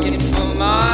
working for my